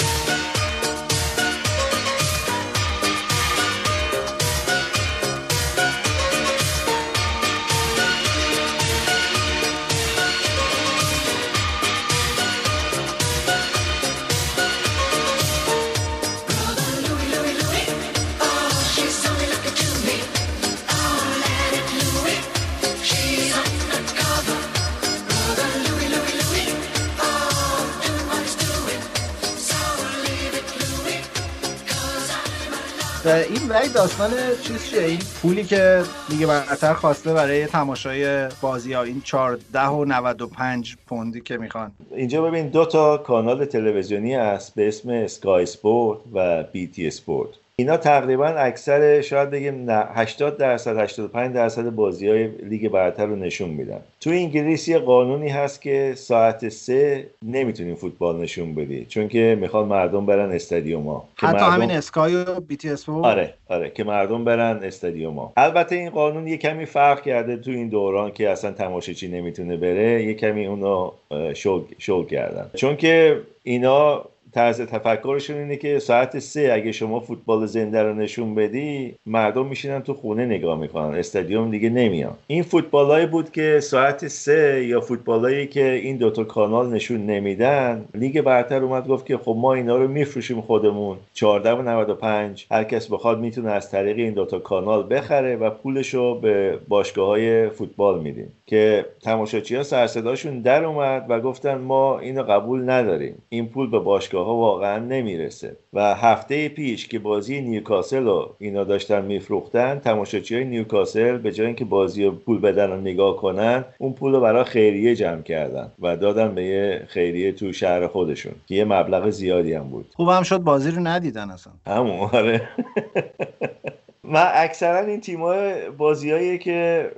داستان چیز چیه؟ این پولی که دیگه برتر خواسته برای تماشای بازی ها این 14 و 95 پوندی که می‌خوان. اینجا ببین دو تا کانال تلویزیونی هست به اسم اسکای سپورت و بی تی سپورت. اینا تقریبا اکثر شاید بگیم 80 درصد 85 درصد بازی های لیگ برتر رو نشون میدن. تو انگلیس یه قانونی هست که ساعت سه نمی‌تونیم فوتبال نشون بدی چون که می‌خوان مردم برن استادیوما حتی مردم... همین اسکای و بی تی آره آره که مردم برن استادیوما البته این قانون یه کمی فرق کرده تو این دوران که اصلا تماشاچی نمی‌تونه بره یه کمی اونو شل, شل کردن. چون که اینا طرز تفکرشون اینه که ساعت سه اگه شما فوتبال زنده رو نشون بدی مردم میشینن تو خونه نگاه می‌کنن. استادیوم دیگه نمیان. این فوتبالایی بود که ساعت سه یا فوتبالایی که این دوتا کانال نشون نمیدن لیگ برتر اومد گفت که خب ما اینا رو میفروشیم خودمون. 14 و 95 هر کس بخواد می‌تونه از طریق این دوتا کانال بخره و پولش رو به باشگاه های فوتبال میدیم. که تماشاچی ها سرصداشون در اومد و گفتن ما اینو قبول نداریم. این پول به باشگاه ها واقعا نمی‌رسه. و هفته پیش که بازی نیوکاسل رو اینا داشتن میفروختن تماشاچی های نیوکاسل به جای اینکه بازی رو پول بدن و نگاه کنن اون پول رو برای خیریه جمع کردن و دادن به یه خیریه تو شهر خودشون که یه مبلغ زیادی هم بود. خوب شد بازی رو ندیدن اصلا. همون آره. من اکثرا این تیمای بازیایی که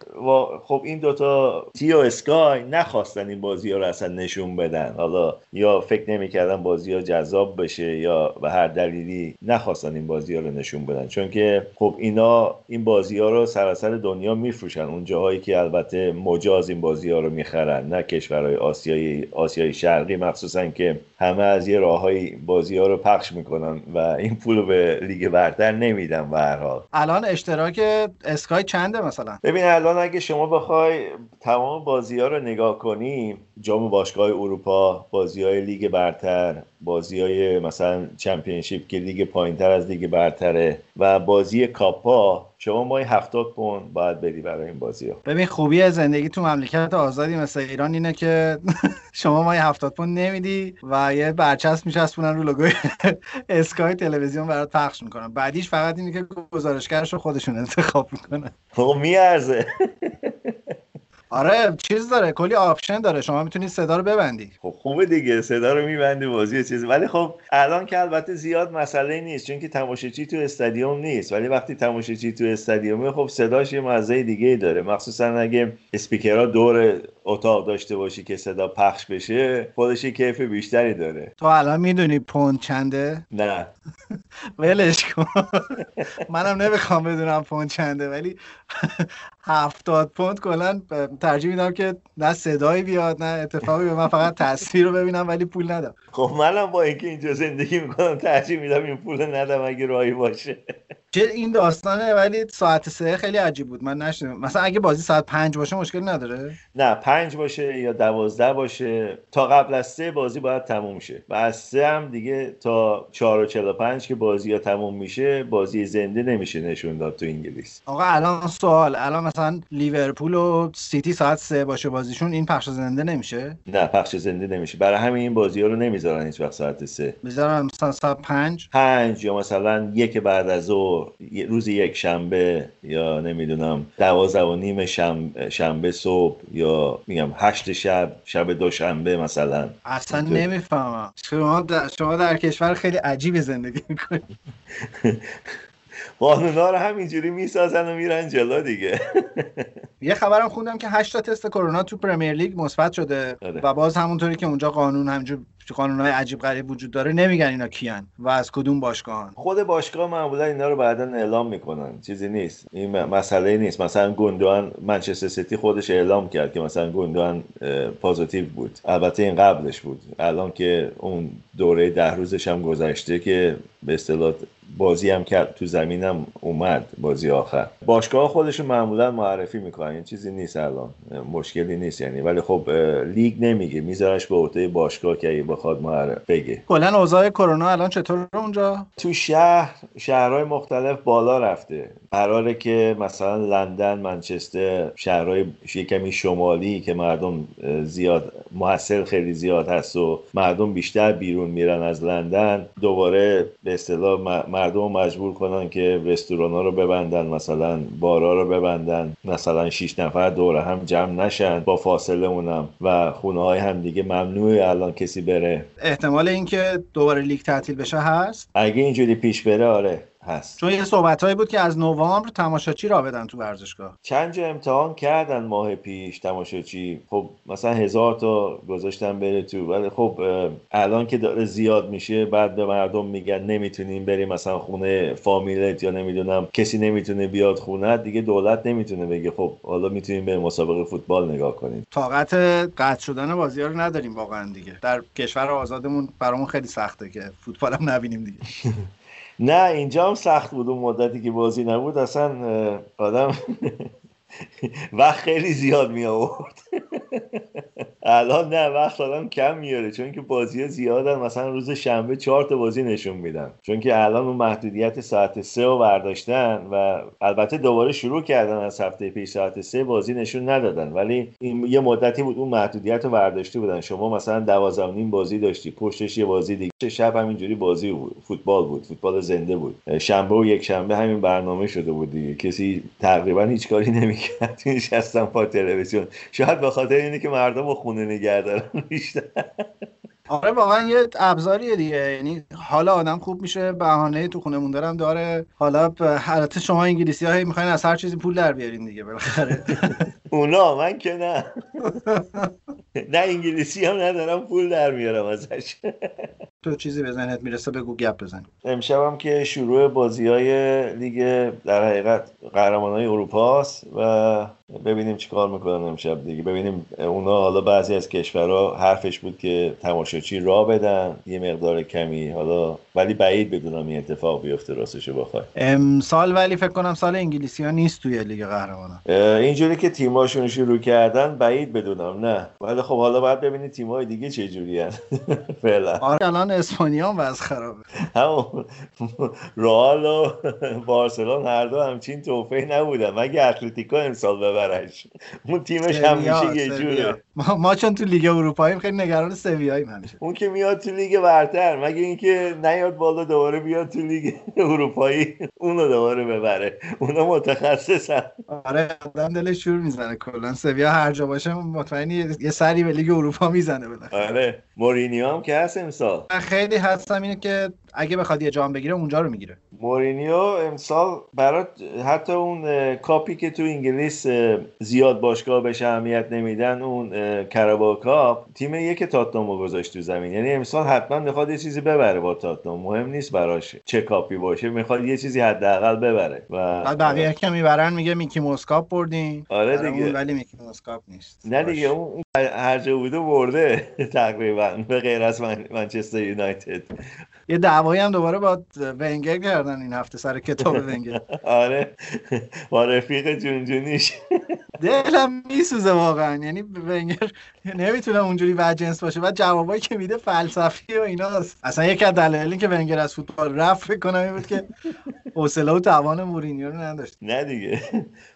خب این دوتا تی و اسکای نخواستن این بازی ها رو اصلا نشون بدن. حالا یا فکر نمی‌کردن بازی ها جذاب بشه یا به هر دلیلی نخواستن این بازی ها رو نشون بدن. چون که خب اینا این بازی ها رو سراسر دنیا میفروشن. اون جاهایی که البته مجاز این بازی ها رو می‌خرن. نه کشورهای آسیایی آسیای شرقی مخصوصا که همه از یه راههای بازی ها رو پخش می‌کنن و این پول رو به لیگ برتر نمیدن به هر حال. الان اشتراک Sky چنده مثلا؟ ببین الان اگه شما بخوای تمام بازی ها رو نگاه کنی جام باشگاه اروپا بازی های لیگ برتر بازی های مثلا Championship که لیگ پایینتر از لیگ برتره و بازی کاپا شما ماهی هفتاد پوند باید بدی برای این بازی ها ببین خوبی زندگی تو مملکت آزادی مثل ایران اینه که شما ماهی هفتاد پوند نمیدی و یه برچسب میچسبونن رو لوگوی Sky تلویزیون برات پخش می‌کنن. بعدیش فقط اینه که گزارشگرش رو خودشون انتخاب می‌کنن. خب میارزه. آره چیز داره کلی option داره. شما می‌تونید صدا رو ببندی. خب خوبه دیگه. صدا رو میبندی بازی چیزی ولی خب الان که البته زیاد مسئله نیست چون که تماشاچی تو استادیوم نیست. ولی وقتی تماشاچی تو استادیومه خب صداش یه مزه دیگه داره. مخصوصا اگه اسپیکرها دور اتاق داشته باشی که صدا پخش بشه خودش کیف بیشتری داره. تو الان می‌دونی پوند چنده؟ نه. ولش کن. منم نمی‌خوام بدونم پوند چنده ولی هفتاد پوند کلا ترجیح میدم که نه صدایی بیاد نه اتفاقی به من فقط تصویر رو ببینم ولی پول ندم خب منم با اینکه اینجا زندگی می‌کنم ترجیح میدم این پول ندم اگه راهی باشه. چه این داستانه ولی ساعت سه خیلی عجیب بود. من نشنیدم. مثلا اگه بازی ساعت پنج باشه مشکل نداره؟ نه پنج باشه یا دوازده باشه. تا قبل از سه بازی باید تموم شه. و از سه هم دیگه تا چهار و چل پنج که بازی ها تموم میشه بازی زنده نمیشه نشون داد تو انگلیس. آقا الان سوال. الان مثلا لیورپول و سیتی ساعت سه باشه بازیشون این پخش زنده نمیشه؟ نه پخش زنده نمیشه. برای همین این بازی ها رو نمی‌ذارن هیچ وقت ساعت سه. می‌ذارن مثلا ساعت پنج؟ پنج یا مثلا یک بعد از ظهر. روز یک شنبه یا نمی‌دونم دوازده و نیم شنبه, شنبه صبح یا میگم هشت شب شب دوشنبه مثلا. اصلا نمی‌فهمم. شما در, شما در کشور خیلی عجیب زندگی می‌کنید قانونا رو همینجوری می‌سازن و میرن جلو دیگه. یه خبرم خوندم که 8 تا تست کرونا تو پرمیر لیگ مثبت شده آره. و باز همونطوری که اونجا قانون همینجور قانون های عجیب غریب وجود داره نمیگن اینا کیان و از کدوم باشگاهان. خود باشگاه معمولا اینا رو بعدا اعلام می‌کنن. چیزی نیست. این مسئله نیست. مثلا گوندوان منچستر سیتی خودش اعلام کرد که مثلا گوندوان پازیتیو بود. البته این قبلش بود. الان که اون دوره ده روزش هم گذشته که به اصطلاح بازی هم کرد تو زمینم اومد بازی آخر. باشگاه خودشون معمولا معرفی می‌کنن این چیزی نیست الان مشکلی نیست یعنی. ولی خب لیگ نمیگه میذارش به عهده باشگاه که اگه بخواد معرف بگه. کلا اوضاع کرونا الان چطور اونجا؟ تو شهر شهرهای مختلف بالا رفته. قراره که مثلا لندن منچستر شهرهای کمی شمالی که مردم زیاد محصل خیلی زیاد هست و مردم بیشتر بیرون میرن از لندن. دوباره به اصطلاح مردم مجبور کنن که رستوران ها رو ببندن مثلا بارا رو ببندن مثلا 6 نفر دور هم جمع نشن با فاصله اونم و خونه های هم دیگه ممنوع الان کسی بره. احتمال اینکه دوباره لیگ تعطیل بشه هست؟ اگه اینجوری پیش بره آره. هست. چون یه صحبت بود که از نوامبر تماشاچی را بدن تو ورزشگاه. چند جا امتحان کردن ماه پیش تماشاچی. خب مثلا هزار تا گذاشتن بره تو ولی خب الان که داره زیاد میشه بعد به مردم میگن نمی‌تونیم بریم مثلا خونه فامیلت یا نمی‌دونم کسی نمی‌تونه بیاد خونه دیگه دولت نمی‌تونه بگه. خب حالا می‌تونیم به مسابقه فوتبال نگاه کنیم. طاقت قطع شدن بازی ها رو نداریم واقعا دیگه. در کشور آزادمون برامون خیلی سخته که فوتبال هم نبینیم دیگه. نه اینجا هم سخت بود اون مدتی که بازی نبود. اصلا آدم وقت خیلی زیاد می آورد. الان نه وقت آدم کم میاره چون که بازی زیادن. مثلا روز شنبه چهار تا بازی نشون میدن. چون که الان اون محدودیت ساعت سه رو برداشتن و البته دوباره شروع کردن از هفته پیش ساعت سه بازی نشون ندادن. ولی این یه مدتی بود اون محدودیت رو برداشته بودن. شما مثلا دوازده نیم بازی داشتی پشتش یه بازی دیگه. شب همینجوری بازی بود. فوتبال بود فوتبال زنده بود. شنبه و یک شنبه همین برنامه شده بود دیگه. کسی تقریبا هیچ کاری نمی‌کرد نشستن پا تلویزیون. شاید به خاطر اینه که مردم رو خونه نگه دارن بیشتر. آره واقعا یه ابزاریه دیگه. یعنی حالا آدم خوب میشه بهانه تو خونه موندنم داره. حالا البته شما انگلیسی های می‌خواین از هر چیزی پول در بیارین دیگه بالاخره. اونا من که نه. نه انگلیسی هم ندارم پول در میارم ازش. تو چیزی به ذهنت می‌رسه بگو گپ بزن امشب هم که شروع بازی های لیگ در حقیقت قهرمان های اروپا و ببینیم چیکار می‌کنن امشب دیگه. ببینیم اونا حالا بعضی از کشورها حرفش بود که تماشاچی را بدن یه مقدار کمی حالا ولی بعید بدونم این اتفاق بیفته راستش بخوای. امسال ولی فکر کنم سال انگلیسی ها نیست توی لیگ قهرمانان. اینجوری که تیماشون شروع کردن بعید بدونم نه. ولی خب حالا باید ببینید تیمای دیگه چه جوری فعلا. آره الان اسپانیا هم وضع خرابه. همون رئال و بارسلون هر دو همچین تحفه‌ای نبودن. مگه اتلتیکو امسال ببرش اون تیمش همیشه یه جوره. ما, ما چون تو لیگ اروپایی خیلی نگران سویاییم همیشه. اون که میاد تو لیگ برتر مگه اینکه نیاد بالا دوباره بیاد تو لیگ اروپایی اونو دوباره ببره. اونا متخصصن. آره آدم دلش شور می‌زنه. کلا سویا هر جا باشه مطمئنی یه سری به لیگ اروپا می‌زنه بالاخره. آره. مورینیو هم که هست امسال. خیلی هستم اینه که اگه بخواد یه جام بگیره اونجا رو می‌گیره. مورینیو امسال برات حتی اون کاپی که تو انگلیس زیاد باشگاه بهش اهمیت نمیدن اون Carabao Cup تیم یک تاتنامو گذاشت تو زمین. یعنی امسال حتما می‌خواد یه چیزی ببره با تاتنام. مهم نیست براش چه کاپی باشه می‌خواد یه چیزی حداقل ببره. و بقیه که می‌برن میگه Mickey Mouse Cup بردین آره دیگه. ولی Mickey Mouse Cup نیست. نه دیگه اون هر جا بوده برده تقریبا به غیر از منچستر یونایتد. یه دعوایی هم دوباره با ونگر کردن این هفته سر کتاب ونگر. آره. با رفیق جونجونیش. دلم میسوزه واقعا. یعنی ونگر نمی‌تونه اونجوری جنس باشه. بعد جوابایی که میده فلسفی و ایناست. اصلا یکی از دلایلی که ونگر از فوتبال رفت فکر کنم این بود که حوصله و توان مورینیو رو نداشت. نه دیگه.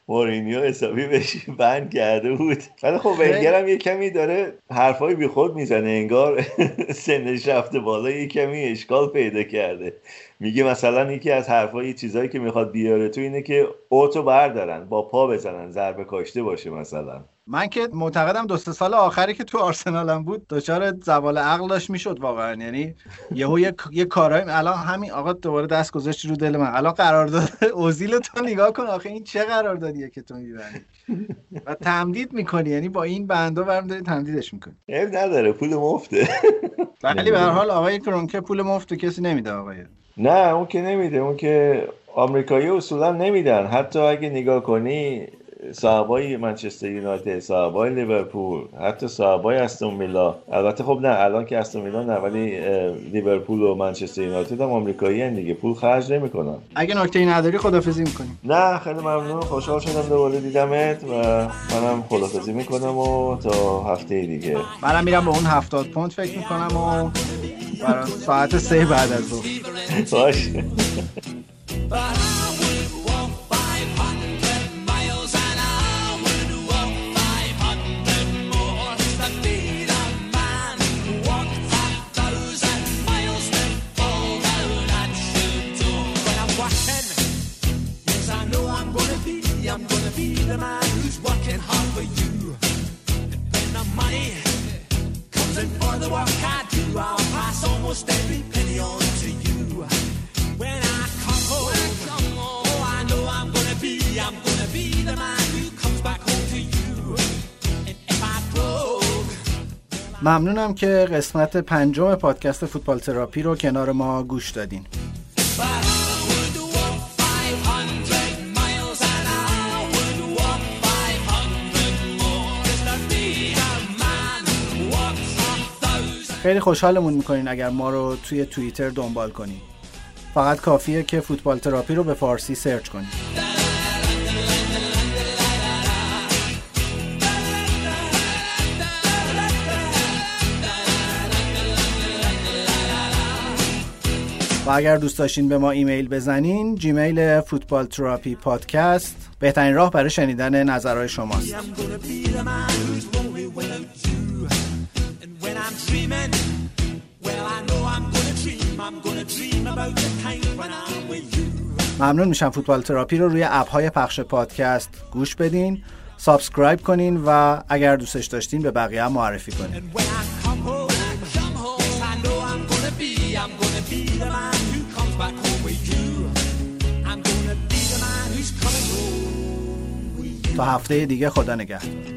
مورینیو حسابی بهش بند کرده بود. ولی خب ونگر هم یه کمی داره حرفای بی خود می‌زنه. انگار سنش رفته بالا یه کمی اشکال پیدا کرده. میگه مثلا یکی از حرفای چیزایی که می‌خواد بیاره تو اینه که اوتو بردارن با پا بزنن ضربه کاشته باشه مثلا. من که معتقدم دو سال آخری که تو آرسنالم بود دچار زوال عقل داشت می‌شد واقعا. یعنی یهو یه یه کارای الان همین آقا دوباره دست گذاشت رو دل من. الان قرارداد اوزیل تو نگاه کن. آخه این چه قراردادیه که تو میبندی؟ و تمدید می‌کنی. یعنی با این بندا برم داری تمدیدش می‌کنی. عیب نداره. پول مفته. ولی به هر حال آقای کرونکه پول مفت کسی نمیده آقای. نه اون که نمیده. اون که آمریکایی اصولا نمیدن. حتی اگه نگاه کنی صاحبای منچستر یونایتد صاحبای لیورپول حتی صاحبای استون میلا البته خب نه الان که استون میلا نه ولی لیورپول و منچستر یونایتد هم آمریکایی هن دیگه. پول خرج نمی‌کنن. اگه نکته ای نداری خدافظی می‌کنیم. نه خیلی ممنون. خوشحال شدم دوباره دیدمت و منم خدافظی می‌کنم و تا هفته دیگه. منم میرم به اون هفتاد پوند فکر می‌کنم و برای ساعت سه بعد از ظهر. باشه. ممنونم که قسمت پنجم پادکست فوتبال تراپی رو کنار ما گوش دادین but I would walk 500 miles and I would walk 500 more just to be the man who walks a thousand. خیلی خوشحالمون می‌کنین اگر ما رو توی توییتر دنبال کنین فقط کافیه که فوتبال تراپی رو به فارسی سرچ کنید و اگر دوست داشتین به ما ایمیل بزنین Gmail فوتبال تراپی پادکست. بهترین راه برای شنیدن نظرهای شماست. ممنون میشم فوتبال تراپی رو روی app های پخش پادکست گوش بدین. subscribe کنین و اگر دوستش داشتین به بقیه هم معرفی کنین. تا هفته دیگه خدا نگهدار.